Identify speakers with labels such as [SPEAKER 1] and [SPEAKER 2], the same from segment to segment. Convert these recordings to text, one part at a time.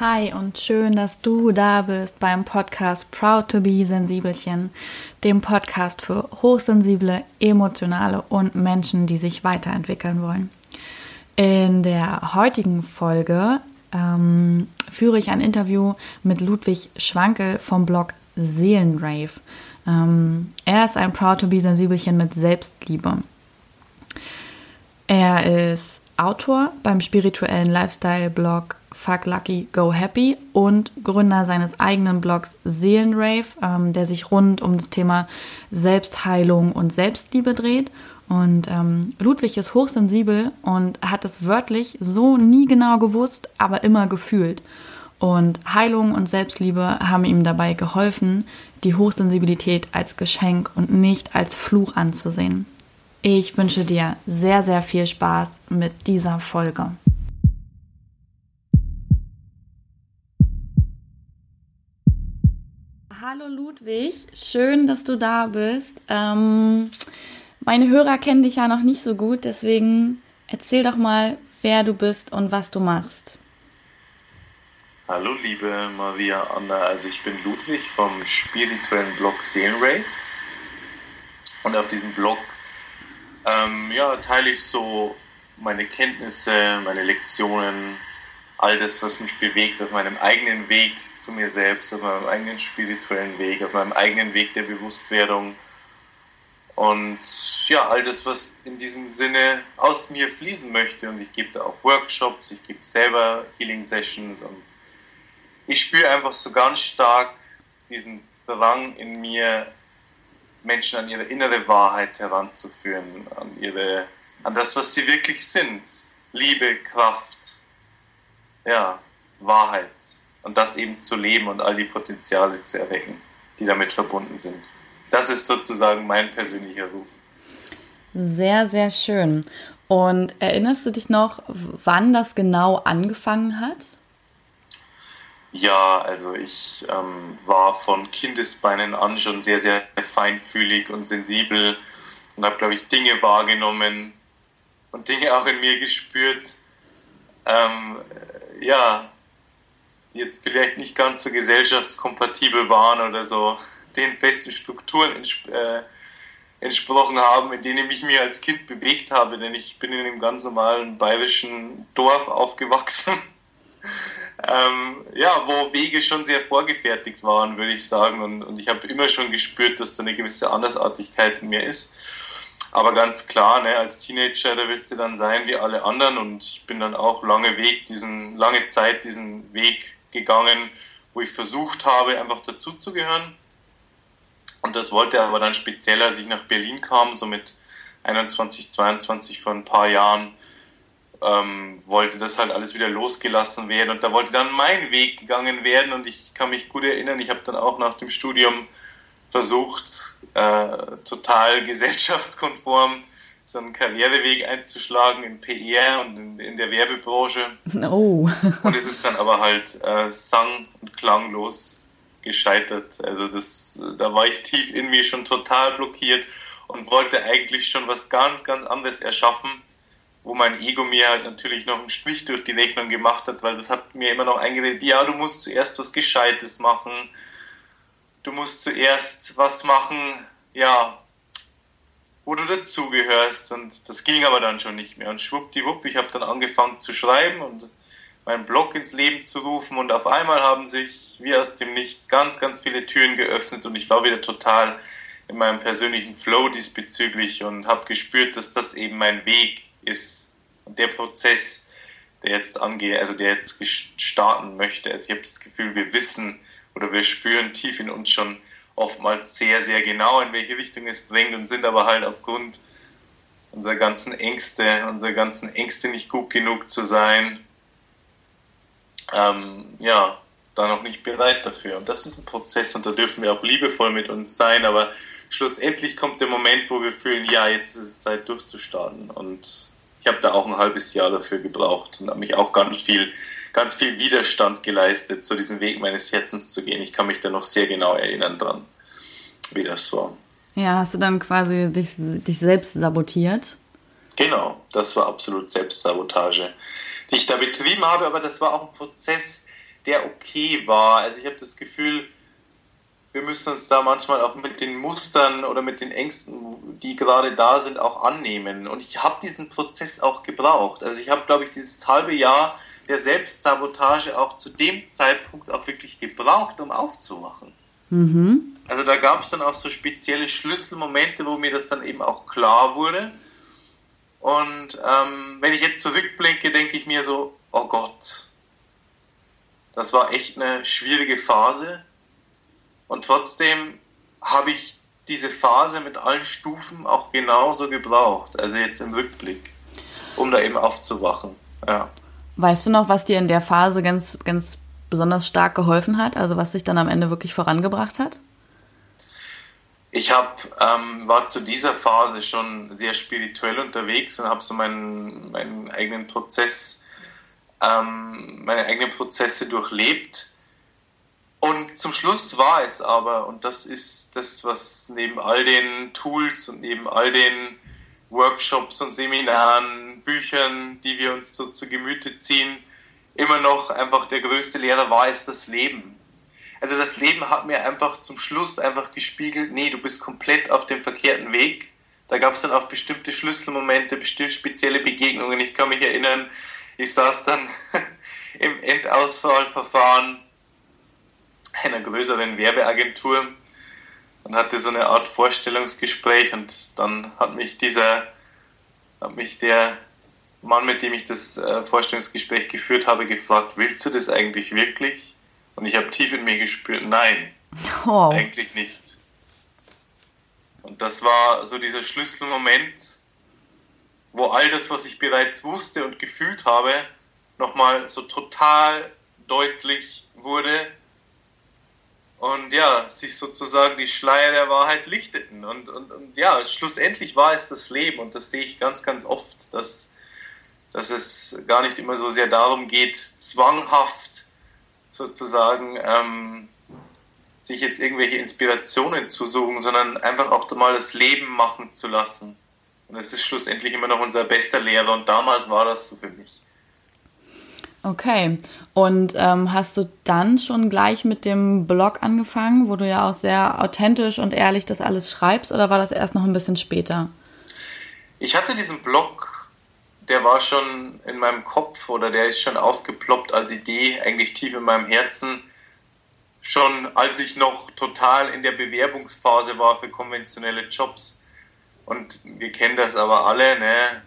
[SPEAKER 1] Hi und schön, dass du da bist beim Podcast Proud to be Sensibelchen, dem Podcast für hochsensible, emotionale und Menschen, die sich weiterentwickeln wollen. In der heutigen Folge ähm, führe ich ein Interview mit Ludwig Schwankel vom Blog Seelenrave. Ähm, er ist ein Proud to be Sensibelchen mit Selbstliebe. Er ist Autor beim spirituellen Lifestyle-Blog Fuck Lucky Go Happy und Gründer seines eigenen Blogs Seelenrave, ähm, der sich rund um das Thema Selbstheilung und Selbstliebe dreht. Und ähm, Ludwig ist hochsensibel und hat es wörtlich so nie genau gewusst, aber immer gefühlt. Und Heilung und Selbstliebe haben ihm dabei geholfen, die Hochsensibilität als Geschenk und nicht als Fluch anzusehen. Ich wünsche dir sehr, sehr viel Spaß mit dieser Folge. Hallo Ludwig, schön, dass du da bist. Ähm, meine Hörer kennen dich ja noch nicht so gut, deswegen erzähl doch mal, wer du bist und was du machst.
[SPEAKER 2] Hallo liebe Maria Anna, also ich bin Ludwig vom spirituellen Blog Seelenrave und auf diesem Blog ähm, ja, teile ich so meine Kenntnisse, meine Lektionen, all das, was mich bewegt auf meinem eigenen Weg zu mir selbst, auf meinem eigenen spirituellen Weg, auf meinem eigenen Weg der Bewusstwerdung. Und ja, all das, was in diesem Sinne aus mir fließen möchte. Und ich gebe da auch Workshops, ich gebe selber Healing Sessions und ich spüre einfach so ganz stark diesen Drang in mir, Menschen an ihre innere Wahrheit heranzuführen, an, ihre, an das, was sie wirklich sind. Liebe, Kraft, ja, Wahrheit und das eben zu leben und all die Potenziale zu erwecken, die damit verbunden sind. Das ist sozusagen mein persönlicher Ruf.
[SPEAKER 1] Sehr, sehr schön. Und erinnerst du dich noch, wann das genau angefangen hat?
[SPEAKER 2] Ja, also ich ähm, war von Kindesbeinen an schon sehr, sehr feinfühlig und sensibel und habe, glaube ich, Dinge wahrgenommen und Dinge auch in mir gespürt, ähm, ja, jetzt vielleicht nicht ganz so gesellschaftskompatibel waren oder so den festen Strukturen entsp äh, entsprochen haben, in denen ich mich als Kind bewegt habe, denn ich bin in einem ganz normalen bayerischen Dorf aufgewachsen. ähm, ja, wo Wege schon sehr vorgefertigt waren, würde ich sagen. Und, und ich habe immer schon gespürt, dass da eine gewisse Andersartigkeit in mir ist. Aber ganz klar, ne, als Teenager, da willst du dann sein wie alle anderen. Und ich bin dann auch lange Weg, diesen, lange Zeit diesen Weg gegangen, wo ich versucht habe, einfach dazuzugehören. Und das wollte aber dann speziell, als ich nach Berlin kam, so mit 21, 22 vor ein paar Jahren, ähm, wollte das halt alles wieder losgelassen werden. Und da wollte dann mein Weg gegangen werden. Und ich kann mich gut erinnern, ich habe dann auch nach dem Studium versucht, äh, total gesellschaftskonform so einen Karriereweg einzuschlagen in PR und in, in der Werbebranche. Oh. und es ist dann aber halt äh, sang- und klanglos gescheitert. Also das, da war ich tief in mir schon total blockiert und wollte eigentlich schon was ganz, ganz anderes erschaffen, wo mein Ego mir halt natürlich noch einen Strich durch die Rechnung gemacht hat, weil das hat mir immer noch eingeredet, ja, du musst zuerst was Gescheites machen, du musst zuerst was machen, ja, wo du dazugehörst. Und das ging aber dann schon nicht mehr. Und schwuppdiwupp, ich habe dann angefangen zu schreiben und meinen Blog ins Leben zu rufen. Und auf einmal haben sich wie aus dem Nichts ganz, ganz viele Türen geöffnet und ich war wieder total in meinem persönlichen Flow diesbezüglich und habe gespürt, dass das eben mein Weg ist. Und der Prozess, der jetzt angeht, also der jetzt starten möchte. Also ich habe das Gefühl, wir wissen, oder wir spüren tief in uns schon oftmals sehr, sehr genau, in welche Richtung es drängt und sind aber halt aufgrund unserer ganzen Ängste, unserer ganzen Ängste nicht gut genug zu sein, ähm, ja, da noch nicht bereit dafür. Und das ist ein Prozess und da dürfen wir auch liebevoll mit uns sein, aber schlussendlich kommt der Moment, wo wir fühlen, ja, jetzt ist es Zeit durchzustarten und ich habe da auch ein halbes Jahr dafür gebraucht und habe mich auch ganz viel, ganz viel Widerstand geleistet, zu diesem Weg meines Herzens zu gehen. Ich kann mich da noch sehr genau erinnern dran, wie das war.
[SPEAKER 1] Ja, hast du dann quasi dich, dich selbst sabotiert?
[SPEAKER 2] Genau, das war absolut Selbstsabotage, die ich da betrieben habe, aber das war auch ein Prozess, der okay war. Also ich habe das Gefühl, wir müssen uns da manchmal auch mit den Mustern oder mit den Ängsten, die gerade da sind, auch annehmen. Und ich habe diesen Prozess auch gebraucht. Also ich habe, glaube ich, dieses halbe Jahr der Selbstsabotage auch zu dem Zeitpunkt auch wirklich gebraucht, um aufzuwachen. Mhm. Also da gab es dann auch so spezielle Schlüsselmomente, wo mir das dann eben auch klar wurde. Und ähm, wenn ich jetzt zurückblicke, denke ich mir so, oh Gott, das war echt eine schwierige Phase. Und trotzdem habe ich diese Phase mit allen Stufen auch genauso gebraucht, also jetzt im Rückblick, um da eben aufzuwachen. Ja.
[SPEAKER 1] Weißt du noch, was dir in der Phase ganz, ganz besonders stark geholfen hat, also was dich dann am Ende wirklich vorangebracht hat?
[SPEAKER 2] Ich hab, ähm, war zu dieser Phase schon sehr spirituell unterwegs und habe so meinen, meinen eigenen Prozess, ähm, meine eigenen Prozesse durchlebt. Und zum Schluss war es aber, und das ist das, was neben all den Tools und neben all den Workshops und Seminaren, Büchern, die wir uns so zu Gemüte ziehen, immer noch einfach der größte Lehrer war, ist das Leben. Also das Leben hat mir einfach zum Schluss einfach gespiegelt, nee, du bist komplett auf dem verkehrten Weg. Da gab es dann auch bestimmte Schlüsselmomente, bestimmt spezielle Begegnungen. Ich kann mich erinnern, ich saß dann im Endauswahlverfahren einer größeren Werbeagentur und hatte so eine Art Vorstellungsgespräch und dann hat mich dieser, hat mich der Mann, mit dem ich das äh, Vorstellungsgespräch geführt habe, gefragt, willst du das eigentlich wirklich? Und ich habe tief in mir gespürt, nein, oh. eigentlich nicht. Und das war so dieser Schlüsselmoment, wo all das, was ich bereits wusste und gefühlt habe, nochmal so total deutlich wurde und ja, sich sozusagen die Schleier der Wahrheit lichteten. Und, und, und ja, schlussendlich war es das Leben und das sehe ich ganz, ganz oft, dass, dass es gar nicht immer so sehr darum geht, zwanghaft sozusagen ähm, sich jetzt irgendwelche Inspirationen zu suchen, sondern einfach auch mal das Leben machen zu lassen. Und es ist schlussendlich immer noch unser bester Lehrer und damals war das so für mich.
[SPEAKER 1] Okay, und ähm, hast du dann schon gleich mit dem Blog angefangen, wo du ja auch sehr authentisch und ehrlich das alles schreibst, oder war das erst noch ein bisschen später?
[SPEAKER 2] Ich hatte diesen Blog der war schon in meinem Kopf oder der ist schon aufgeploppt als Idee, eigentlich tief in meinem Herzen. Schon als ich noch total in der Bewerbungsphase war für konventionelle Jobs. Und wir kennen das aber alle, ne?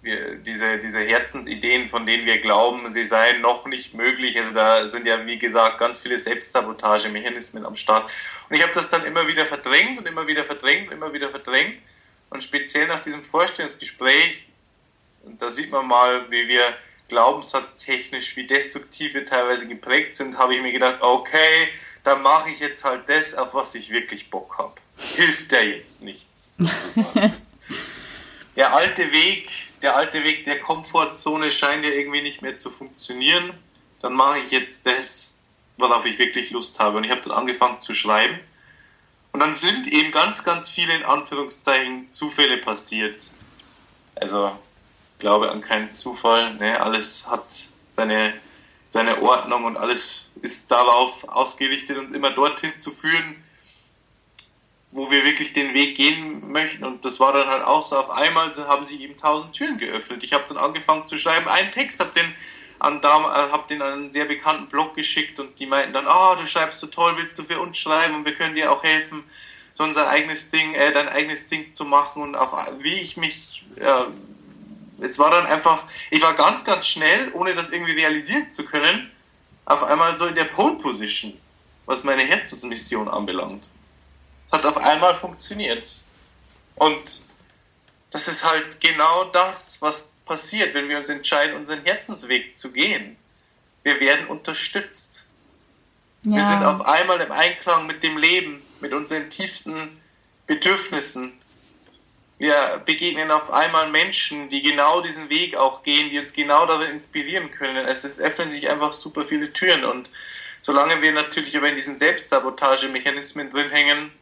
[SPEAKER 2] Wir, diese, diese Herzensideen, von denen wir glauben, sie seien noch nicht möglich. Also da sind ja, wie gesagt, ganz viele Selbstsabotagemechanismen am Start. Und ich habe das dann immer wieder verdrängt und immer wieder verdrängt und immer wieder verdrängt. Und speziell nach diesem Vorstellungsgespräch und da sieht man mal, wie wir glaubenssatztechnisch, wie destruktiv wir teilweise geprägt sind, habe ich mir gedacht, okay, dann mache ich jetzt halt das, auf was ich wirklich Bock habe. Hilft ja jetzt nichts, sozusagen. der alte Weg, der alte Weg der Komfortzone scheint ja irgendwie nicht mehr zu funktionieren. Dann mache ich jetzt das, worauf ich wirklich Lust habe. Und ich habe dann angefangen zu schreiben. Und dann sind eben ganz, ganz viele in Anführungszeichen Zufälle passiert. Also glaube an keinen Zufall. Ne? Alles hat seine, seine Ordnung und alles ist darauf ausgerichtet, uns immer dorthin zu führen, wo wir wirklich den Weg gehen möchten. Und das war dann halt auch so, auf einmal haben sich eben tausend Türen geöffnet. Ich habe dann angefangen zu schreiben, einen Text, habe den an äh, hab den an einen sehr bekannten Blog geschickt und die meinten dann, oh, du schreibst so toll, willst du für uns schreiben und wir können dir auch helfen, so unser eigenes Ding, äh, dein eigenes Ding zu machen und auch wie ich mich äh, es war dann einfach, ich war ganz, ganz schnell, ohne das irgendwie realisieren zu können, auf einmal so in der Pole Position, was meine Herzensmission anbelangt. Hat auf einmal funktioniert. Und das ist halt genau das, was passiert, wenn wir uns entscheiden, unseren Herzensweg zu gehen. Wir werden unterstützt. Ja. Wir sind auf einmal im Einklang mit dem Leben, mit unseren tiefsten Bedürfnissen, wir begegnen auf einmal Menschen, die genau diesen Weg auch gehen, die uns genau darin inspirieren können. Es, es öffnen sich einfach super viele Türen und solange wir natürlich aber in diesen Selbstsabotagemechanismen drin hängen,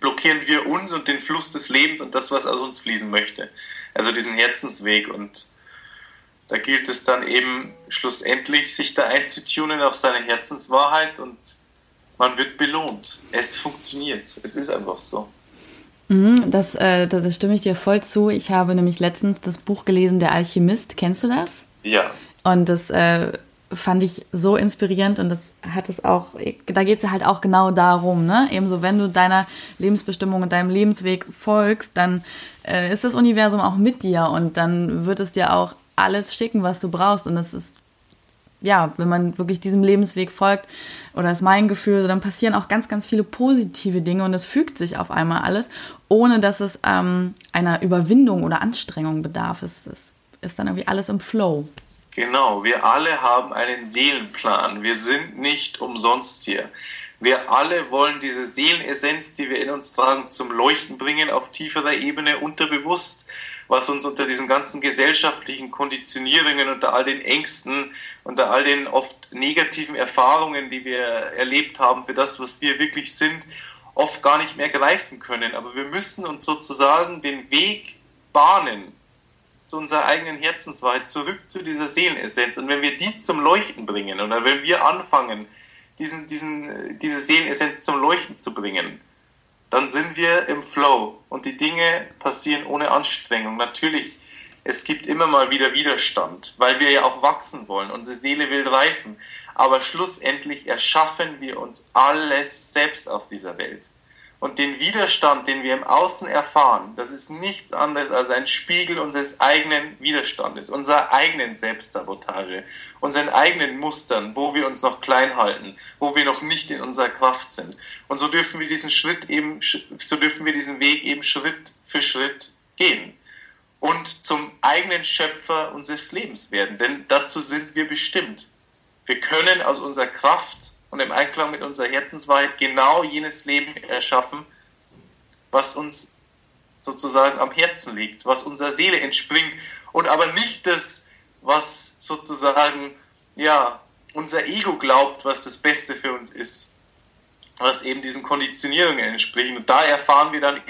[SPEAKER 2] blockieren wir uns und den Fluss des Lebens und das, was aus uns fließen möchte. Also diesen Herzensweg und da gilt es dann eben schlussendlich, sich da einzutunen auf seine Herzenswahrheit und man wird belohnt. Es funktioniert. Es ist einfach so.
[SPEAKER 1] Mhm, das, äh, das stimme ich dir voll zu. Ich habe nämlich letztens das Buch gelesen, Der Alchemist. Kennst du das?
[SPEAKER 2] Ja.
[SPEAKER 1] Und das äh, fand ich so inspirierend und das hat es auch, da geht es ja halt auch genau darum, ne? Ebenso, wenn du deiner Lebensbestimmung und deinem Lebensweg folgst, dann äh, ist das Universum auch mit dir und dann wird es dir auch alles schicken, was du brauchst. Und es ist, ja, wenn man wirklich diesem Lebensweg folgt, oder ist mein Gefühl, dann passieren auch ganz, ganz viele positive Dinge und es fügt sich auf einmal alles, ohne dass es ähm, einer Überwindung oder Anstrengung bedarf. Es, es ist dann irgendwie alles im Flow.
[SPEAKER 2] Genau, wir alle haben einen Seelenplan. Wir sind nicht umsonst hier. Wir alle wollen diese Seelenessenz, die wir in uns tragen, zum Leuchten bringen auf tieferer Ebene unterbewusst was uns unter diesen ganzen gesellschaftlichen Konditionierungen, unter all den Ängsten, unter all den oft negativen Erfahrungen, die wir erlebt haben für das, was wir wirklich sind, oft gar nicht mehr greifen können. Aber wir müssen uns sozusagen den Weg bahnen zu unserer eigenen Herzenswahrheit, zurück zu dieser Seelenessenz. Und wenn wir die zum Leuchten bringen oder wenn wir anfangen, diesen, diesen, diese Seelenessenz zum Leuchten zu bringen, dann sind wir im Flow und die Dinge passieren ohne Anstrengung. Natürlich, es gibt immer mal wieder Widerstand, weil wir ja auch wachsen wollen. Unsere Seele will reifen. Aber schlussendlich erschaffen wir uns alles selbst auf dieser Welt. Und den Widerstand, den wir im Außen erfahren, das ist nichts anderes als ein Spiegel unseres eigenen Widerstandes, unserer eigenen Selbstsabotage, unseren eigenen Mustern, wo wir uns noch klein halten, wo wir noch nicht in unserer Kraft sind. Und so dürfen wir diesen Schritt eben, so dürfen wir diesen Weg eben Schritt für Schritt gehen und zum eigenen Schöpfer unseres Lebens werden, denn dazu sind wir bestimmt. Wir können aus unserer Kraft und im Einklang mit unserer Herzenswahrheit genau jenes Leben erschaffen, was uns sozusagen am Herzen liegt, was unserer Seele entspringt und aber nicht das, was sozusagen, ja, unser Ego glaubt, was das Beste für uns ist, was eben diesen Konditionierungen entspricht. Und da erfahren wir dann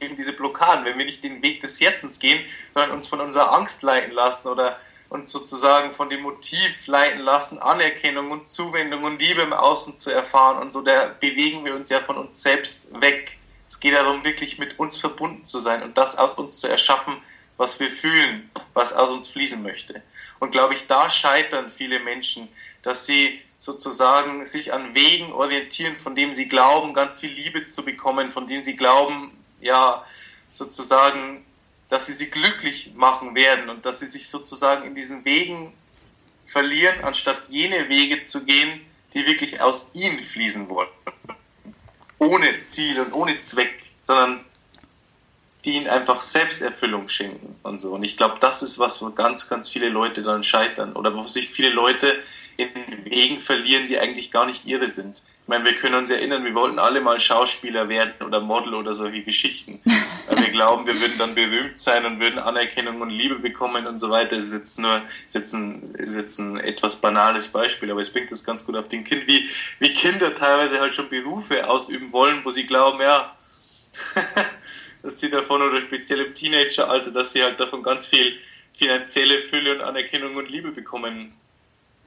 [SPEAKER 2] eben diese Blockaden, wenn wir nicht den Weg des Herzens gehen, sondern uns von unserer Angst leiten lassen oder uns sozusagen von dem Motiv leiten lassen, Anerkennung und Zuwendung und Liebe im Außen zu erfahren. Und so da bewegen wir uns ja von uns selbst weg. Es geht darum, wirklich mit uns verbunden zu sein und das aus uns zu erschaffen, was wir fühlen, was aus uns fließen möchte. Und glaube ich, da scheitern viele Menschen, dass sie sozusagen sich an Wegen orientieren, von denen sie glauben, ganz viel Liebe zu bekommen, von denen sie glauben, ja, sozusagen dass sie sie glücklich machen werden und dass sie sich sozusagen in diesen Wegen verlieren, anstatt jene Wege zu gehen, die wirklich aus ihnen fließen wollen. Ohne Ziel und ohne Zweck, sondern die ihnen einfach Selbsterfüllung schenken und so. Und ich glaube, das ist was, wo ganz, ganz viele Leute dann scheitern oder wo sich viele Leute in Wegen verlieren, die eigentlich gar nicht ihre sind. Ich meine, wir können uns erinnern, wir wollten alle mal Schauspieler werden oder Model oder solche Geschichten. Weil wir glauben, wir würden dann berühmt sein und würden Anerkennung und Liebe bekommen und so weiter. Das ist jetzt nur ist jetzt ein, ist jetzt ein etwas banales Beispiel, aber es bringt das ganz gut auf den Kind, wie, wie Kinder teilweise halt schon Berufe ausüben wollen, wo sie glauben, ja, dass sie davon oder speziell im Teenageralter, dass sie halt davon ganz viel finanzielle Fülle und Anerkennung und Liebe bekommen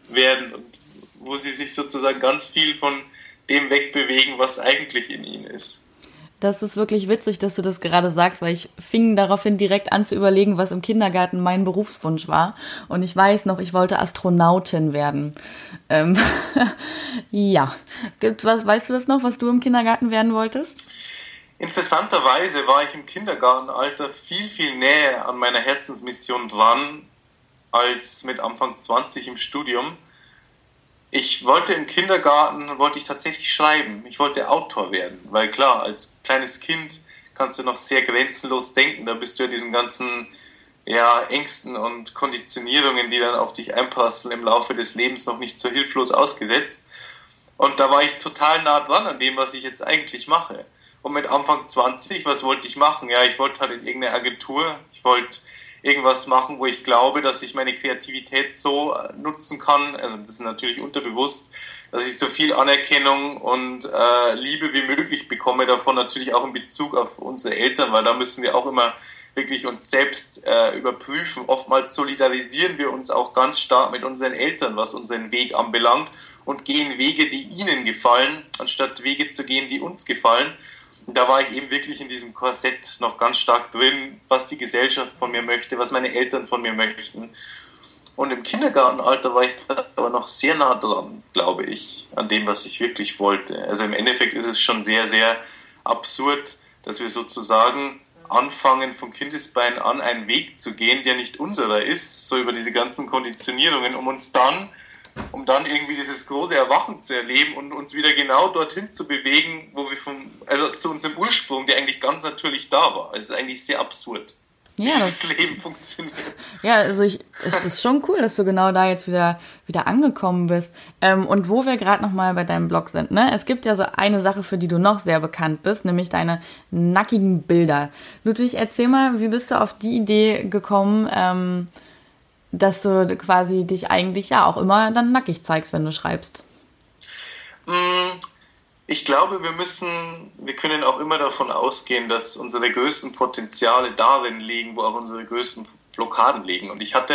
[SPEAKER 2] werden und wo sie sich sozusagen ganz viel von dem wegbewegen, was eigentlich in ihnen ist.
[SPEAKER 1] Das ist wirklich witzig, dass du das gerade sagst, weil ich fing daraufhin direkt an zu überlegen, was im Kindergarten mein Berufswunsch war. Und ich weiß noch, ich wollte Astronautin werden. Ähm, ja. Gibt, was, weißt du das noch, was du im Kindergarten werden wolltest?
[SPEAKER 2] Interessanterweise war ich im Kindergartenalter viel, viel näher an meiner Herzensmission dran als mit Anfang 20 im Studium. Ich wollte im Kindergarten, wollte ich tatsächlich schreiben. Ich wollte Autor werden, weil klar, als kleines Kind kannst du noch sehr grenzenlos denken. Da bist du ja diesen ganzen ja, Ängsten und Konditionierungen, die dann auf dich einpassen im Laufe des Lebens noch nicht so hilflos ausgesetzt. Und da war ich total nah dran an dem, was ich jetzt eigentlich mache. Und mit Anfang 20, was wollte ich machen? Ja, ich wollte halt in irgendeine Agentur. Ich wollte irgendwas machen, wo ich glaube, dass ich meine Kreativität so nutzen kann, also das ist natürlich unterbewusst, dass ich so viel Anerkennung und äh, Liebe wie möglich bekomme, davon natürlich auch in Bezug auf unsere Eltern, weil da müssen wir auch immer wirklich uns selbst äh, überprüfen. Oftmals solidarisieren wir uns auch ganz stark mit unseren Eltern, was unseren Weg anbelangt und gehen Wege, die ihnen gefallen, anstatt Wege zu gehen, die uns gefallen. Da war ich eben wirklich in diesem Korsett noch ganz stark drin, was die Gesellschaft von mir möchte, was meine Eltern von mir möchten. Und im Kindergartenalter war ich da aber noch sehr nah dran, glaube ich, an dem, was ich wirklich wollte. Also im Endeffekt ist es schon sehr, sehr absurd, dass wir sozusagen anfangen, vom Kindesbein an einen Weg zu gehen, der nicht unserer ist, so über diese ganzen Konditionierungen, um uns dann, um dann irgendwie dieses große Erwachen zu erleben und uns wieder genau dorthin zu bewegen, wo wir vom, also zu unserem Ursprung, der eigentlich ganz natürlich da war. Es ist eigentlich sehr absurd ja, wie das Leben funktioniert.
[SPEAKER 1] Ja, also ich, es ist schon cool, dass du genau da jetzt wieder, wieder angekommen bist. Ähm, und wo wir gerade nochmal bei deinem Blog sind, ne? Es gibt ja so eine Sache, für die du noch sehr bekannt bist, nämlich deine nackigen Bilder. Ludwig, erzähl mal, wie bist du auf die Idee gekommen, ähm, dass du quasi dich eigentlich ja auch immer dann nackig zeigst, wenn du schreibst?
[SPEAKER 2] Mm ich glaube, wir müssen, wir können auch immer davon ausgehen, dass unsere größten Potenziale darin liegen, wo auch unsere größten Blockaden liegen. Und ich hatte,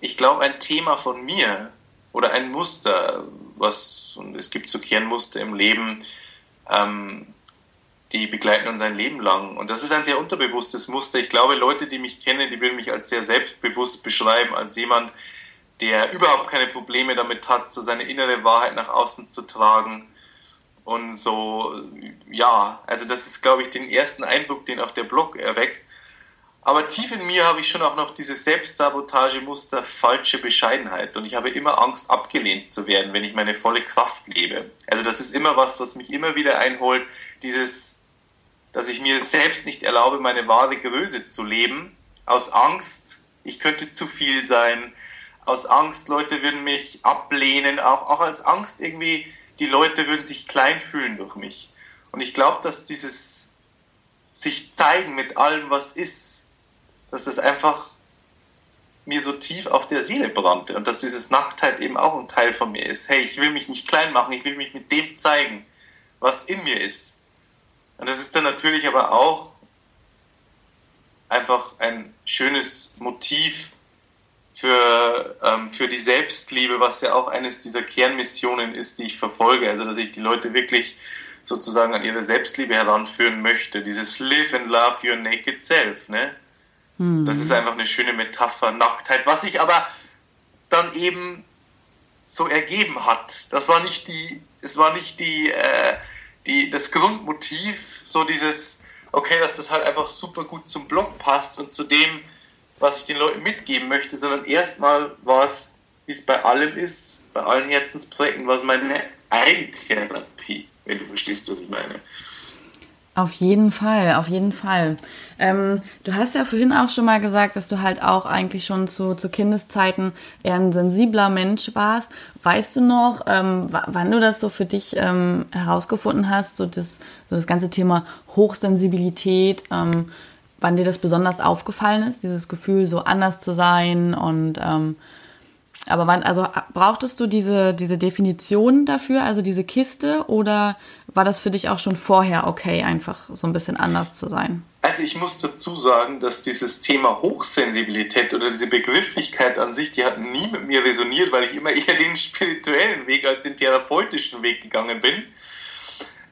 [SPEAKER 2] ich glaube, ein Thema von mir oder ein Muster, was, und es gibt so Kernmuster im Leben, ähm, die begleiten uns ein Leben lang. Und das ist ein sehr unterbewusstes Muster. Ich glaube, Leute, die mich kennen, die würden mich als sehr selbstbewusst beschreiben, als jemand, der überhaupt keine Probleme damit hat, so seine innere Wahrheit nach außen zu tragen und so, ja, also das ist, glaube ich, den ersten Eindruck, den auch der Blog erweckt. Aber tief in mir habe ich schon auch noch dieses Selbstsabotagemuster falsche Bescheidenheit. Und ich habe immer Angst, abgelehnt zu werden, wenn ich meine volle Kraft lebe. Also das ist immer was, was mich immer wieder einholt. Dieses, dass ich mir selbst nicht erlaube, meine wahre Größe zu leben. Aus Angst, ich könnte zu viel sein. Aus Angst, Leute würden mich ablehnen. Auch, auch als Angst irgendwie, die Leute würden sich klein fühlen durch mich. Und ich glaube, dass dieses sich zeigen mit allem, was ist, dass das einfach mir so tief auf der Seele brannte und dass dieses Nacktheit eben auch ein Teil von mir ist. Hey, ich will mich nicht klein machen, ich will mich mit dem zeigen, was in mir ist. Und das ist dann natürlich aber auch einfach ein schönes Motiv für, ähm, für die Selbstliebe, was ja auch eines dieser Kernmissionen ist, die ich verfolge. Also, dass ich die Leute wirklich sozusagen an ihre Selbstliebe heranführen möchte. Dieses Live and Love Your Naked Self. Ne? Mhm. Das ist einfach eine schöne Metapher, Nacktheit, was sich aber dann eben so ergeben hat. Das war nicht die, es war nicht die, äh, die, das Grundmotiv, so dieses, okay, dass das halt einfach super gut zum Blog passt und zu dem, was ich den Leuten mitgeben möchte, sondern erstmal war es, wie es bei allem ist, bei allen Herzensprojekten, was meine Eigentherapie, wenn du verstehst, was ich meine.
[SPEAKER 1] Auf jeden Fall, auf jeden Fall. Ähm, du hast ja vorhin auch schon mal gesagt, dass du halt auch eigentlich schon zu, zu Kindeszeiten eher ein sensibler Mensch warst. Weißt du noch, ähm, wann du das so für dich ähm, herausgefunden hast, so das, so das ganze Thema Hochsensibilität? Ähm, wann dir das besonders aufgefallen ist, dieses Gefühl, so anders zu sein und ähm, aber wann, also brauchtest du diese, diese Definition dafür, also diese Kiste, oder war das für dich auch schon vorher okay, einfach so ein bisschen anders zu sein?
[SPEAKER 2] Also ich muss dazu sagen, dass dieses Thema Hochsensibilität oder diese Begrifflichkeit an sich, die hat nie mit mir resoniert, weil ich immer eher den spirituellen Weg als den therapeutischen Weg gegangen bin.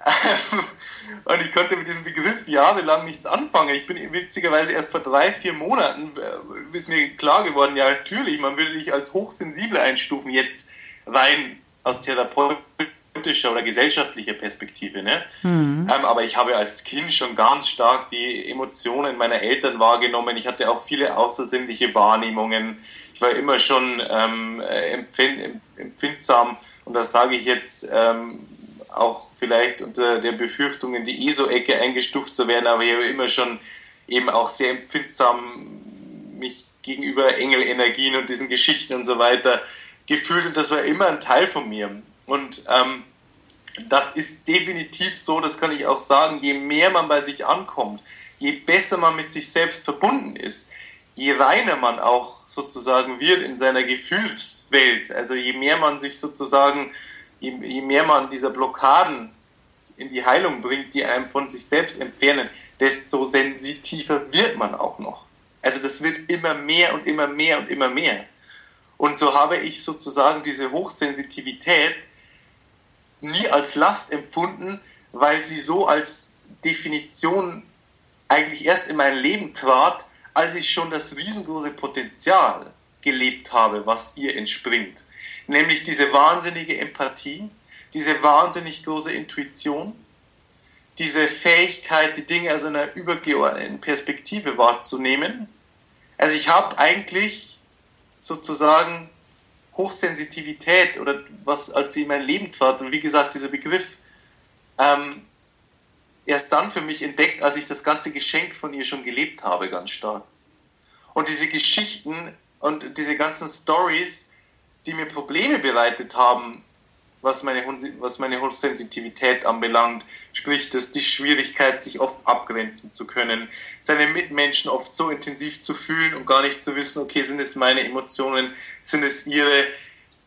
[SPEAKER 2] Und ich konnte mit diesem Begriff jahrelang nichts anfangen. Ich bin witzigerweise erst vor drei, vier Monaten, äh, ist mir klar geworden, ja natürlich, man würde dich als hochsensibel einstufen, jetzt rein aus therapeutischer oder gesellschaftlicher Perspektive. Ne? Mhm. Ähm, aber ich habe als Kind schon ganz stark die Emotionen meiner Eltern wahrgenommen. Ich hatte auch viele außersinnliche Wahrnehmungen. Ich war immer schon ähm, empfind, empfindsam und das sage ich jetzt ähm, auch vielleicht unter der Befürchtung, in die ESO-Ecke eingestuft zu werden, aber ich habe immer schon eben auch sehr empfindsam mich gegenüber Engelenergien und diesen Geschichten und so weiter gefühlt und das war immer ein Teil von mir. Und ähm, das ist definitiv so, das kann ich auch sagen, je mehr man bei sich ankommt, je besser man mit sich selbst verbunden ist, je reiner man auch sozusagen wird in seiner Gefühlswelt, also je mehr man sich sozusagen je, mehr man dieser Blockaden in die Heilung bringt, die einem von sich selbst entfernen, desto sensitiver wird man auch noch. Also das wird immer mehr und immer mehr und immer mehr. Und so habe ich sozusagen diese Hochsensitivität nie als Last empfunden, weil sie so als Definition eigentlich erst in mein Leben trat, als ich schon das riesengroße Potenzial gelebt habe, was ihr entspringt. Nämlich diese wahnsinnige Empathie, diese wahnsinnig große Intuition, diese Fähigkeit, die Dinge aus einer übergeordneten Perspektive wahrzunehmen. Also ich habe eigentlich sozusagen Hochsensitivität oder was als sie in mein Leben trat und wie gesagt dieser Begriff ähm, erst dann für mich entdeckt, als ich das ganze Geschenk von ihr schon gelebt habe, ganz stark. Und diese Geschichten und diese ganzen Stories, die mir Probleme bereitet haben, was meine, was meine Hochsensitivität anbelangt, sprich, dass die Schwierigkeit, sich oft abgrenzen zu können, seine Mitmenschen oft so intensiv zu fühlen und gar nicht zu wissen, okay, sind es meine Emotionen, sind es ihre,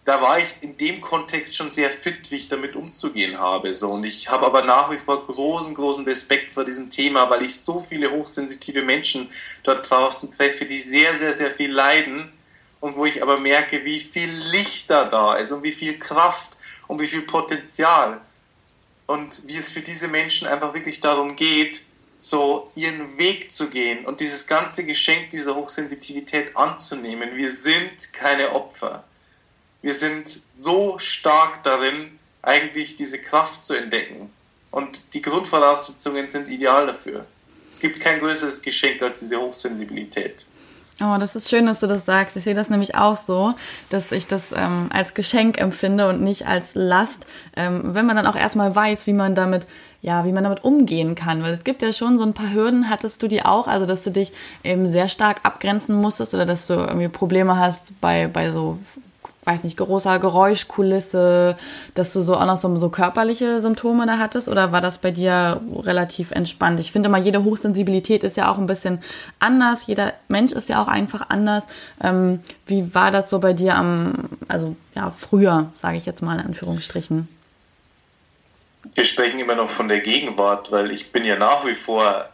[SPEAKER 2] da war ich in dem Kontext schon sehr fit, wie ich damit umzugehen habe. So. Und ich habe aber nach wie vor großen, großen Respekt vor diesem Thema, weil ich so viele hochsensitive Menschen dort draußen treffe, die sehr, sehr, sehr viel leiden und wo ich aber merke, wie viel Licht da da ist und wie viel Kraft und wie viel Potenzial. Und wie es für diese Menschen einfach wirklich darum geht, so ihren Weg zu gehen und dieses ganze Geschenk dieser Hochsensitivität anzunehmen. Wir sind keine Opfer. Wir sind so stark darin, eigentlich diese Kraft zu entdecken. Und die Grundvoraussetzungen sind ideal dafür. Es gibt kein größeres Geschenk als diese Hochsensibilität.
[SPEAKER 1] Oh, das ist schön, dass du das sagst. Ich sehe das nämlich auch so, dass ich das ähm, als Geschenk empfinde und nicht als Last, ähm, wenn man dann auch erstmal weiß, wie man damit ja, wie man damit umgehen kann. Weil es gibt ja schon so ein paar Hürden, hattest du die auch, also dass du dich eben sehr stark abgrenzen musstest oder dass du irgendwie Probleme hast bei, bei so weiß nicht, großer Geräuschkulisse, dass du so auch noch so, so körperliche Symptome da hattest? Oder war das bei dir relativ entspannt? Ich finde immer, jede Hochsensibilität ist ja auch ein bisschen anders. Jeder Mensch ist ja auch einfach anders. Ähm, wie war das so bei dir am, also ja, früher, sage ich jetzt mal in Anführungsstrichen?
[SPEAKER 2] Wir sprechen immer noch von der Gegenwart, weil ich bin ja nach wie vor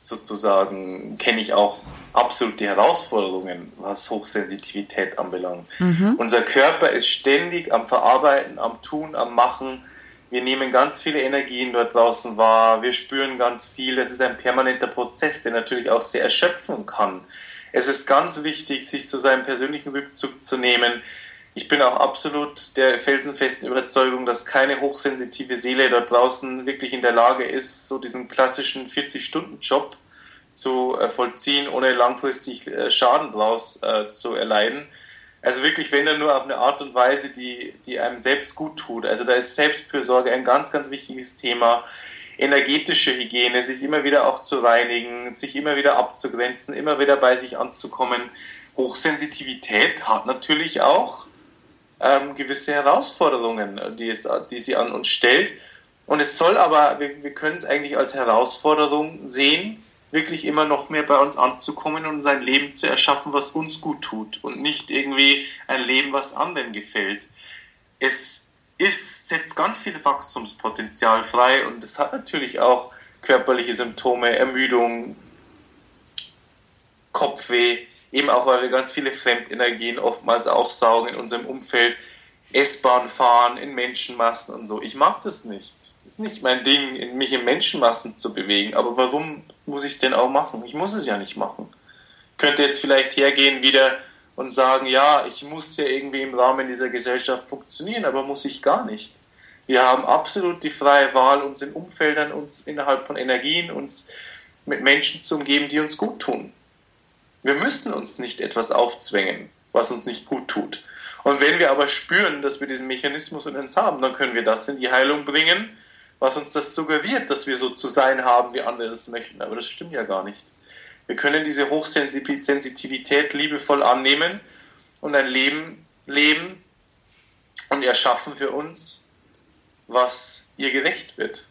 [SPEAKER 2] sozusagen, kenne ich auch absolut die Herausforderungen, was Hochsensitivität anbelangt. Mhm. Unser Körper ist ständig am Verarbeiten, am Tun, am Machen. Wir nehmen ganz viele Energien dort draußen wahr, wir spüren ganz viel. Es ist ein permanenter Prozess, der natürlich auch sehr erschöpfen kann. Es ist ganz wichtig, sich zu seinem persönlichen Rückzug zu nehmen. Ich bin auch absolut der felsenfesten Überzeugung, dass keine hochsensitive Seele dort draußen wirklich in der Lage ist, so diesen klassischen 40-Stunden-Job zu äh, vollziehen, ohne langfristig äh, Schaden daraus äh, zu erleiden. Also wirklich, wenn dann nur auf eine Art und Weise, die, die einem selbst gut tut. Also da ist Selbstfürsorge ein ganz, ganz wichtiges Thema. Energetische Hygiene, sich immer wieder auch zu reinigen, sich immer wieder abzugrenzen, immer wieder bei sich anzukommen. Hochsensitivität hat natürlich auch ähm, gewisse Herausforderungen, die, es, die sie an uns stellt. Und es soll aber, wir, wir können es eigentlich als Herausforderung sehen, wirklich immer noch mehr bei uns anzukommen und sein Leben zu erschaffen, was uns gut tut und nicht irgendwie ein Leben, was anderen gefällt. Es ist, setzt ganz viel Wachstumspotenzial frei und es hat natürlich auch körperliche Symptome, Ermüdung, Kopfweh, eben auch weil wir ganz viele Fremdenergien oftmals aufsaugen in unserem Umfeld, S-Bahn fahren, in Menschenmassen und so. Ich mag das nicht ist nicht mein Ding, mich in Menschenmassen zu bewegen. Aber warum muss ich es denn auch machen? Ich muss es ja nicht machen. Ich könnte jetzt vielleicht hergehen wieder und sagen, ja, ich muss ja irgendwie im Rahmen dieser Gesellschaft funktionieren, aber muss ich gar nicht. Wir haben absolut die freie Wahl, uns in Umfeldern, uns innerhalb von Energien, uns mit Menschen zu umgeben, die uns gut tun. Wir müssen uns nicht etwas aufzwängen, was uns nicht gut tut. Und wenn wir aber spüren, dass wir diesen Mechanismus in uns haben, dann können wir das in die Heilung bringen was uns das suggeriert, dass wir so zu sein haben, wie andere es möchten. Aber das stimmt ja gar nicht. Wir können diese Hochsensitivität liebevoll annehmen und ein Leben leben und erschaffen für uns, was ihr gerecht wird.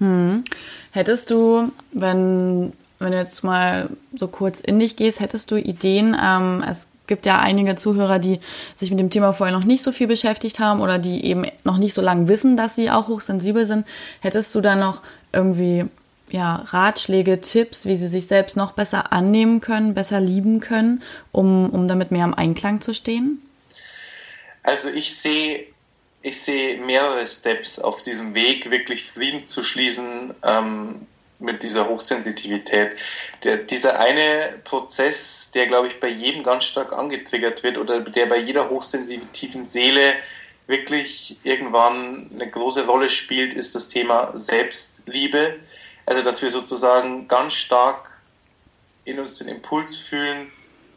[SPEAKER 1] Hm. Hättest du, wenn, wenn du jetzt mal so kurz in dich gehst, hättest du Ideen, ähm, es gibt ja einige Zuhörer, die sich mit dem Thema vorher noch nicht so viel beschäftigt haben oder die eben noch nicht so lange wissen, dass sie auch hochsensibel sind. Hättest du da noch irgendwie ja, Ratschläge, Tipps, wie sie sich selbst noch besser annehmen können, besser lieben können, um, um damit mehr im Einklang zu stehen?
[SPEAKER 2] Also ich sehe ich sehe mehrere Steps auf diesem Weg, wirklich Frieden zu schließen ähm, mit dieser Hochsensitivität. Der, dieser eine Prozess, der, glaube ich, bei jedem ganz stark angetriggert wird oder der bei jeder hochsensitiven Seele wirklich irgendwann eine große Rolle spielt, ist das Thema Selbstliebe. Also, dass wir sozusagen ganz stark in uns den Impuls fühlen,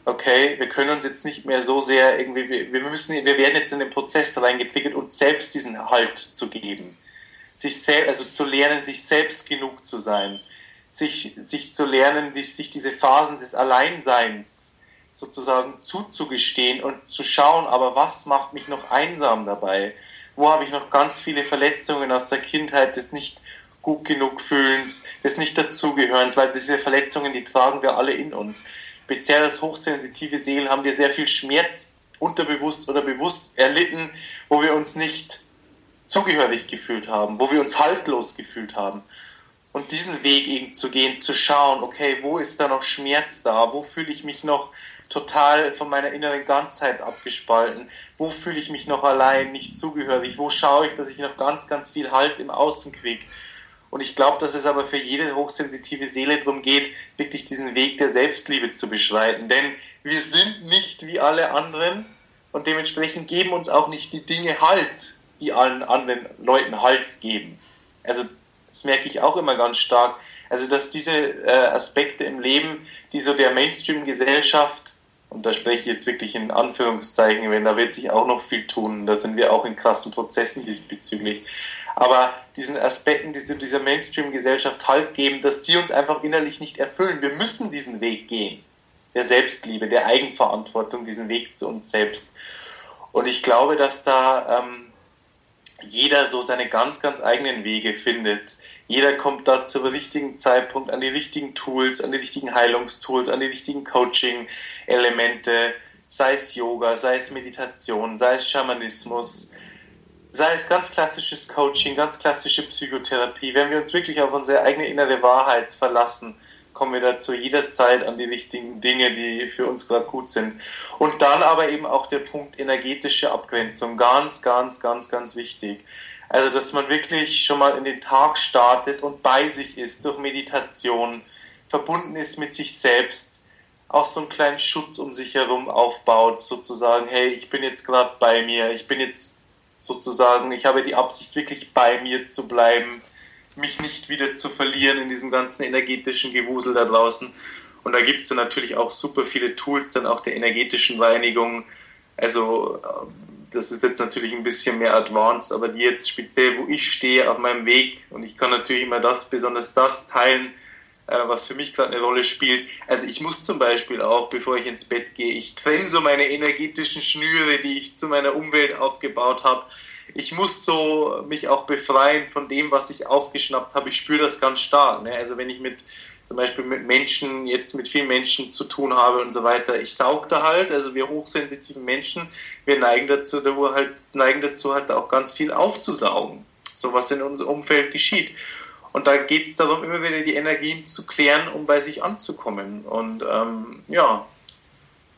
[SPEAKER 2] okay, wir können uns jetzt nicht mehr so sehr irgendwie, wir, müssen, wir werden jetzt in den Prozess reingetriggert, uns selbst diesen Halt zu geben. Sich selbst, also zu lernen, sich selbst genug zu sein. Sich, sich zu lernen, die, sich diese Phasen des Alleinseins sozusagen zuzugestehen und zu schauen, aber was macht mich noch einsam dabei? Wo habe ich noch ganz viele Verletzungen aus der Kindheit des nicht gut genug Fühlens, des nicht dazugehörens, weil diese Verletzungen, die tragen wir alle in uns speziell als hochsensitive Seelen haben wir sehr viel Schmerz unterbewusst oder bewusst erlitten, wo wir uns nicht zugehörig gefühlt haben, wo wir uns haltlos gefühlt haben. Und diesen Weg eben zu gehen, zu schauen, okay, wo ist da noch Schmerz da? Wo fühle ich mich noch total von meiner inneren Ganzheit abgespalten? Wo fühle ich mich noch allein, nicht zugehörig? Wo schaue ich, dass ich noch ganz, ganz viel Halt im Außen kriege? Und ich glaube, dass es aber für jede hochsensitive Seele darum geht, wirklich diesen Weg der Selbstliebe zu beschreiten. Denn wir sind nicht wie alle anderen und dementsprechend geben uns auch nicht die Dinge Halt, die allen anderen Leuten Halt geben. Also das merke ich auch immer ganz stark. Also dass diese äh, Aspekte im Leben, die so der Mainstream-Gesellschaft, und da spreche ich jetzt wirklich in Anführungszeichen, wenn da wird sich auch noch viel tun, da sind wir auch in krassen Prozessen diesbezüglich aber diesen Aspekten die dieser Mainstream-Gesellschaft Halt geben, dass die uns einfach innerlich nicht erfüllen. Wir müssen diesen Weg gehen, der Selbstliebe, der Eigenverantwortung, diesen Weg zu uns selbst. Und ich glaube, dass da ähm, jeder so seine ganz, ganz eigenen Wege findet. Jeder kommt da zum richtigen Zeitpunkt an die richtigen Tools, an die richtigen Heilungstools, an die richtigen Coaching-Elemente, sei es Yoga, sei es Meditation, sei es Schamanismus, sei es ganz klassisches Coaching, ganz klassische Psychotherapie, wenn wir uns wirklich auf unsere eigene innere Wahrheit verlassen, kommen wir dazu jederzeit an die richtigen Dinge, die für uns gerade gut sind. Und dann aber eben auch der Punkt energetische Abgrenzung, ganz, ganz, ganz, ganz wichtig. Also, dass man wirklich schon mal in den Tag startet und bei sich ist durch Meditation, verbunden ist mit sich selbst, auch so einen kleinen Schutz um sich herum aufbaut, sozusagen, hey, ich bin jetzt gerade bei mir, ich bin jetzt sozusagen, ich habe die Absicht, wirklich bei mir zu bleiben, mich nicht wieder zu verlieren in diesem ganzen energetischen Gewusel da draußen. Und da gibt es dann natürlich auch super viele Tools, dann auch der energetischen Reinigung. Also das ist jetzt natürlich ein bisschen mehr advanced, aber die jetzt speziell, wo ich stehe auf meinem Weg und ich kann natürlich immer das, besonders das teilen, äh, was für mich gerade eine Rolle spielt. Also ich muss zum Beispiel auch, bevor ich ins Bett gehe, ich trenne so meine energetischen Schnüre, die ich zu meiner Umwelt aufgebaut habe. Ich muss so mich auch befreien von dem, was ich aufgeschnappt habe. Ich spüre das ganz stark. Ne? Also wenn ich mit zum Beispiel mit Menschen, jetzt mit vielen Menschen zu tun habe und so weiter. Ich saug da halt, also wir hochsensitiven Menschen, wir neigen dazu, halt, neigen dazu halt auch ganz viel aufzusaugen, so was in unserem Umfeld geschieht. Und da geht es darum, immer wieder die Energien zu klären, um bei sich anzukommen. Und ähm, ja,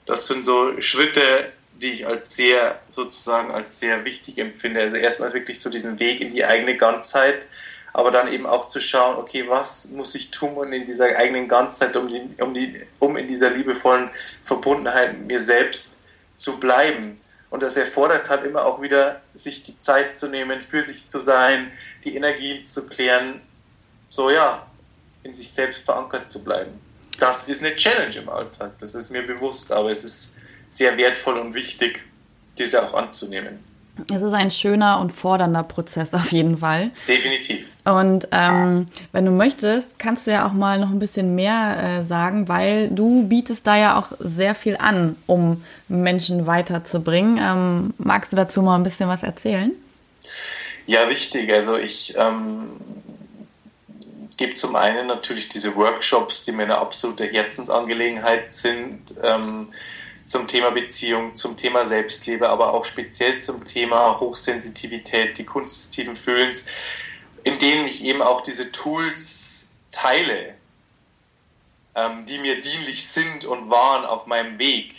[SPEAKER 2] das sind so Schritte, die ich als sehr, sozusagen als sehr wichtig empfinde. Also erstmal wirklich so diesen Weg in die eigene Ganzheit, aber dann eben auch zu schauen, okay, was muss ich tun, um in dieser eigenen Ganzheit, um, die, um, die, um in dieser liebevollen Verbundenheit mit mir selbst zu bleiben. Und das erfordert halt immer auch wieder, sich die Zeit zu nehmen, für sich zu sein, die Energien zu klären, so ja, in sich selbst verankert zu bleiben. Das ist eine Challenge im Alltag, das ist mir bewusst, aber es ist sehr wertvoll und wichtig, diese auch anzunehmen.
[SPEAKER 1] Es ist ein schöner und fordernder Prozess auf jeden Fall.
[SPEAKER 2] Definitiv.
[SPEAKER 1] Und ähm, wenn du möchtest, kannst du ja auch mal noch ein bisschen mehr äh, sagen, weil du bietest da ja auch sehr viel an, um Menschen weiterzubringen. Ähm, magst du dazu mal ein bisschen was erzählen?
[SPEAKER 2] Ja, richtig. Also ich ähm, gebe zum einen natürlich diese Workshops, die mir eine absolute Herzensangelegenheit sind. Zum Thema Beziehung, zum Thema Selbstliebe, aber auch speziell zum Thema Hochsensitivität, die Kunst des tiefen Fühlens, in denen ich eben auch diese Tools teile, ähm, die mir dienlich sind und waren auf meinem Weg.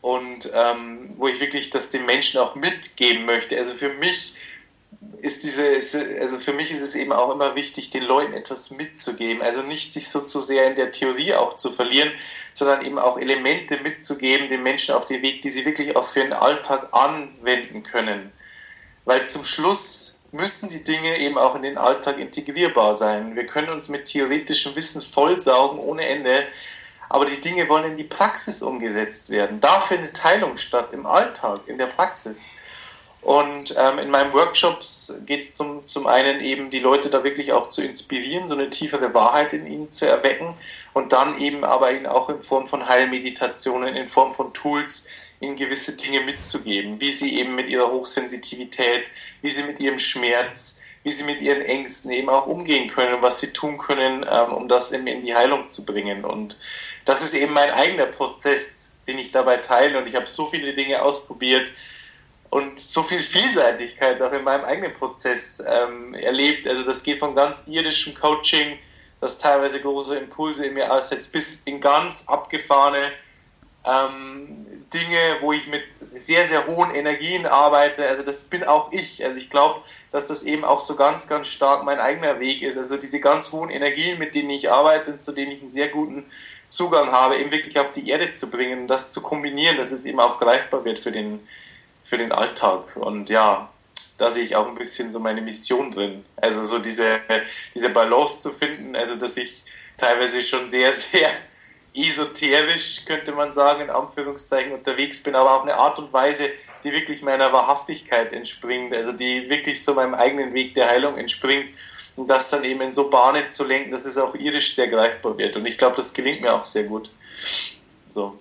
[SPEAKER 2] Und ähm, wo ich wirklich das den Menschen auch mitgeben möchte. Also für mich ist diese, also für mich ist es eben auch immer wichtig, den Leuten etwas mitzugeben. Also nicht sich so zu sehr in der Theorie auch zu verlieren, sondern eben auch Elemente mitzugeben, den Menschen auf den Weg, die sie wirklich auch für den Alltag anwenden können. Weil zum Schluss müssen die Dinge eben auch in den Alltag integrierbar sein. Wir können uns mit theoretischem Wissen vollsaugen ohne Ende, aber die Dinge wollen in die Praxis umgesetzt werden. Da findet Heilung statt, im Alltag, in der Praxis. Und ähm, in meinen Workshops geht es zum, zum einen eben, die Leute da wirklich auch zu inspirieren, so eine tiefere Wahrheit in ihnen zu erwecken und dann eben aber ihnen auch in Form von Heilmeditationen, in Form von Tools, ihnen gewisse Dinge mitzugeben, wie sie eben mit ihrer Hochsensitivität, wie sie mit ihrem Schmerz, wie sie mit ihren Ängsten eben auch umgehen können und was sie tun können, ähm, um das in, in die Heilung zu bringen. Und das ist eben mein eigener Prozess, den ich dabei teile und ich habe so viele Dinge ausprobiert, und so viel Vielseitigkeit auch in meinem eigenen Prozess ähm, erlebt. Also das geht von ganz irdischem Coaching, das teilweise große Impulse in mir aussetzt, bis in ganz abgefahrene ähm, Dinge, wo ich mit sehr, sehr hohen Energien arbeite. Also das bin auch ich. Also ich glaube, dass das eben auch so ganz, ganz stark mein eigener Weg ist. Also diese ganz hohen Energien, mit denen ich arbeite und zu denen ich einen sehr guten Zugang habe, eben wirklich auf die Erde zu bringen, das zu kombinieren, dass es eben auch greifbar wird für den, für den Alltag. Und ja, da sehe ich auch ein bisschen so meine Mission drin. Also so diese, diese Balance zu finden, also dass ich teilweise schon sehr, sehr esoterisch, könnte man sagen, in Anführungszeichen unterwegs bin, aber auf eine Art und Weise, die wirklich meiner Wahrhaftigkeit entspringt, also die wirklich so meinem eigenen Weg der Heilung entspringt und das dann eben in so Bahnen zu lenken, dass es auch irisch sehr greifbar wird. Und ich glaube, das gelingt mir auch sehr gut. So.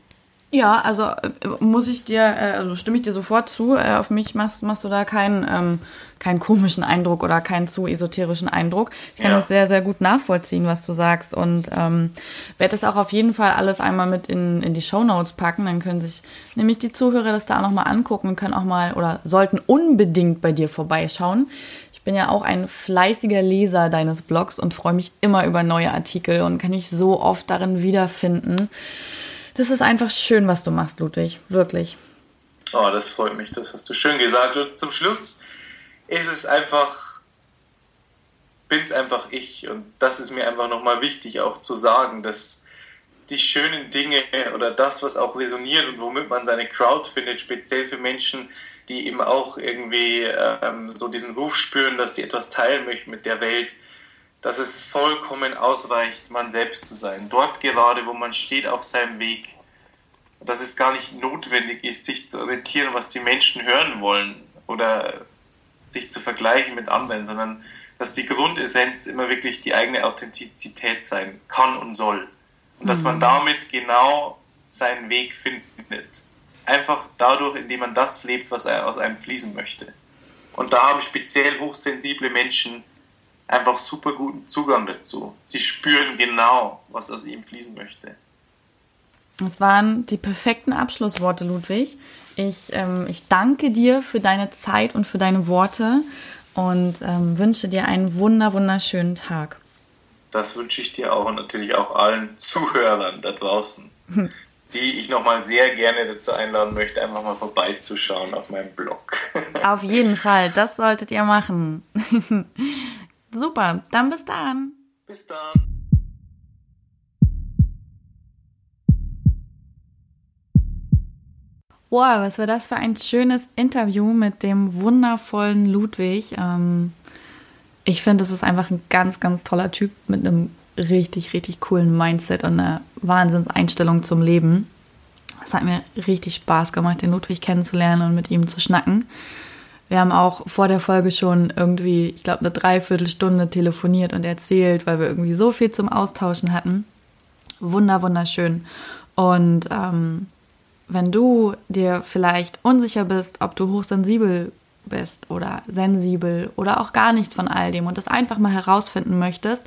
[SPEAKER 1] Ja, also äh, muss ich dir, äh, also stimme ich dir sofort zu. Äh, auf mich machst, machst du da keinen, ähm, keinen komischen Eindruck oder keinen zu esoterischen Eindruck. Ich kann ja. das sehr, sehr gut nachvollziehen, was du sagst. Und ähm, werde das auch auf jeden Fall alles einmal mit in, in die Show Notes packen. Dann können sich nämlich die Zuhörer das da auch nochmal angucken und können auch mal oder sollten unbedingt bei dir vorbeischauen. Ich bin ja auch ein fleißiger Leser deines Blogs und freue mich immer über neue Artikel und kann mich so oft darin wiederfinden. Das ist einfach schön, was du machst, Ludwig. Wirklich.
[SPEAKER 2] Oh, das freut mich. Das hast du schön gesagt. Und zum Schluss ist es einfach, bin es einfach ich. Und das ist mir einfach nochmal wichtig auch zu sagen, dass die schönen Dinge oder das, was auch resoniert und womit man seine Crowd findet, speziell für Menschen, die eben auch irgendwie ähm, so diesen Ruf spüren, dass sie etwas teilen möchten mit der Welt, dass es vollkommen ausreicht, man selbst zu sein. Dort gerade, wo man steht auf seinem Weg, dass es gar nicht notwendig ist, sich zu orientieren, was die Menschen hören wollen oder sich zu vergleichen mit anderen, sondern dass die Grundessenz immer wirklich die eigene Authentizität sein kann und soll. Und dass man mhm. damit genau seinen Weg findet. Einfach dadurch, indem man das lebt, was er aus einem fließen möchte. Und da haben speziell hochsensible Menschen einfach super guten Zugang dazu. Sie spüren genau, was aus ihm fließen möchte.
[SPEAKER 1] Das waren die perfekten Abschlussworte, Ludwig. Ich, ähm, ich danke dir für deine Zeit und für deine Worte und ähm, wünsche dir einen wunder, wunderschönen Tag.
[SPEAKER 2] Das wünsche ich dir auch und natürlich auch allen Zuhörern da draußen, die ich nochmal sehr gerne dazu einladen möchte, einfach mal vorbeizuschauen auf meinem Blog.
[SPEAKER 1] Auf jeden Fall, das solltet ihr machen. Super, dann bis dann.
[SPEAKER 2] Bis dann.
[SPEAKER 1] Wow, was war das für ein schönes Interview mit dem wundervollen Ludwig. Ähm, ich finde, das ist einfach ein ganz, ganz toller Typ mit einem richtig, richtig coolen Mindset und einer Wahnsinnseinstellung zum Leben. Es hat mir richtig Spaß gemacht, den Ludwig kennenzulernen und mit ihm zu schnacken. Wir haben auch vor der Folge schon irgendwie, ich glaube, eine Dreiviertelstunde telefoniert und erzählt, weil wir irgendwie so viel zum Austauschen hatten. Wunder, wunderschön. Und ähm, wenn du dir vielleicht unsicher bist, ob du hochsensibel bist oder sensibel oder auch gar nichts von all dem und das einfach mal herausfinden möchtest,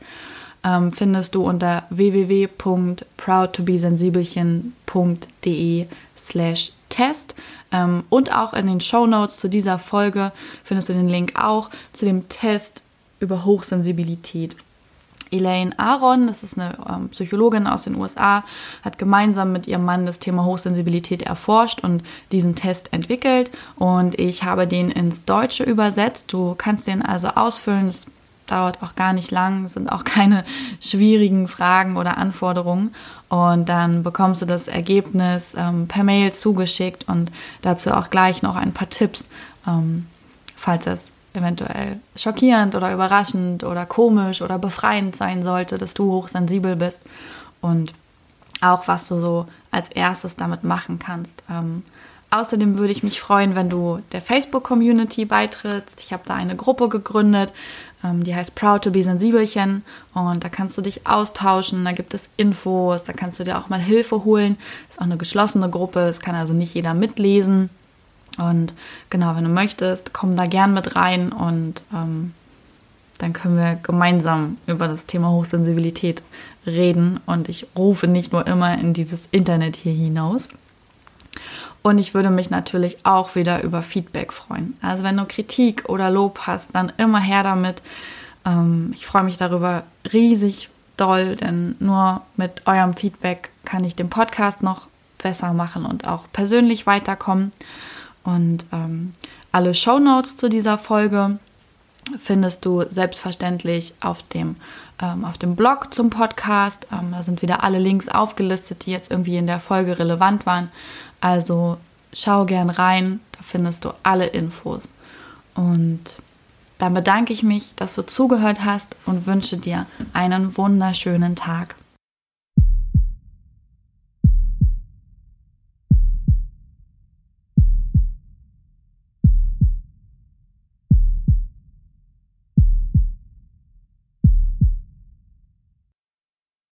[SPEAKER 1] ähm, findest du unter www.proudtobesensibelchen.de slash Test. Ähm, und auch in den Show Notes zu dieser Folge findest du den Link auch zu dem Test über Hochsensibilität. Elaine Aaron, das ist eine ähm, Psychologin aus den USA, hat gemeinsam mit ihrem Mann das Thema Hochsensibilität erforscht und diesen Test entwickelt. Und ich habe den ins Deutsche übersetzt. Du kannst den also ausfüllen. Es dauert auch gar nicht lang, sind auch keine schwierigen Fragen oder Anforderungen. Und dann bekommst du das Ergebnis ähm, per Mail zugeschickt und dazu auch gleich noch ein paar Tipps, ähm, falls es eventuell schockierend oder überraschend oder komisch oder befreiend sein sollte, dass du hochsensibel bist und auch was du so als erstes damit machen kannst. Ähm, außerdem würde ich mich freuen, wenn du der Facebook-Community beitrittst. Ich habe da eine Gruppe gegründet, die heißt Proud to be Sensibelchen und da kannst du dich austauschen, da gibt es Infos, da kannst du dir auch mal Hilfe holen. Ist auch eine geschlossene Gruppe, es kann also nicht jeder mitlesen. Und genau, wenn du möchtest, komm da gern mit rein und ähm, dann können wir gemeinsam über das Thema Hochsensibilität reden. Und ich rufe nicht nur immer in dieses Internet hier hinaus. Und ich würde mich natürlich auch wieder über Feedback freuen. Also wenn du Kritik oder Lob hast, dann immer her damit. Ähm, ich freue mich darüber riesig doll, denn nur mit eurem Feedback kann ich den Podcast noch besser machen und auch persönlich weiterkommen. Und ähm, alle Show Notes zu dieser Folge findest du selbstverständlich auf dem, ähm, auf dem Blog zum Podcast. Ähm, da sind wieder alle Links aufgelistet, die jetzt irgendwie in der Folge relevant waren. Also schau gern rein, da findest du alle Infos. Und dann bedanke ich mich, dass du zugehört hast und wünsche dir einen wunderschönen Tag.